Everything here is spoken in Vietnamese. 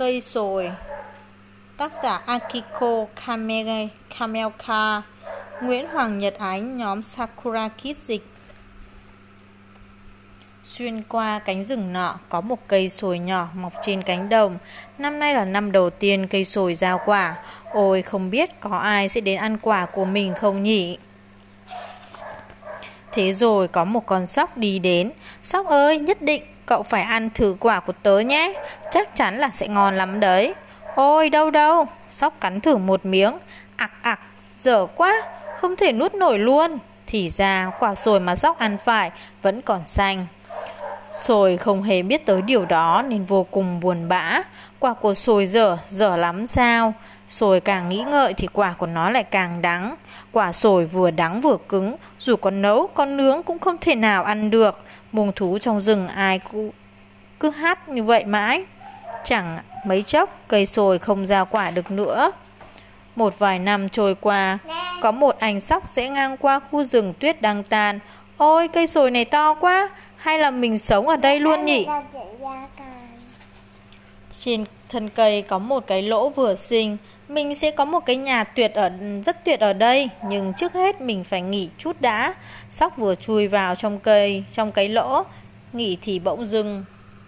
Cây sồi Tác giả Akiko Kamege, Kamelka Nguyễn Hoàng Nhật Ánh Nhóm Sakura Kids dịch Xuyên qua cánh rừng nọ có một cây sồi nhỏ mọc trên cánh đồng. Năm nay là năm đầu tiên cây sồi ra quả. Ôi không biết có ai sẽ đến ăn quả của mình không nhỉ? Thế rồi có một con sóc đi đến. Sóc ơi, nhất định cậu phải ăn thử quả của tớ nhé. Chắc chắn là sẽ ngon lắm đấy. Ôi đâu đâu, sóc cắn thử một miếng. Ặc ặc, dở quá, không thể nuốt nổi luôn. Thì ra quả sồi mà sóc ăn phải vẫn còn xanh. Sồi không hề biết tới điều đó nên vô cùng buồn bã. Quả của sồi dở, dở lắm sao? Sồi càng nghĩ ngợi thì quả của nó lại càng đắng. Quả sồi vừa đắng vừa cứng, dù có nấu, con nướng cũng không thể nào ăn được. Muông thú trong rừng ai cũng cứ hát như vậy mãi. Chẳng mấy chốc cây sồi không ra quả được nữa. Một vài năm trôi qua, có một anh sóc sẽ ngang qua khu rừng tuyết đang tan. Ôi cây sồi này to quá, hay là mình sống ở đây luôn nhỉ? Trên thân cây có một cái lỗ vừa xinh, mình sẽ có một cái nhà tuyệt ở rất tuyệt ở đây, nhưng trước hết mình phải nghỉ chút đã. Sóc vừa chui vào trong cây, trong cái lỗ, nghỉ thì bỗng dưng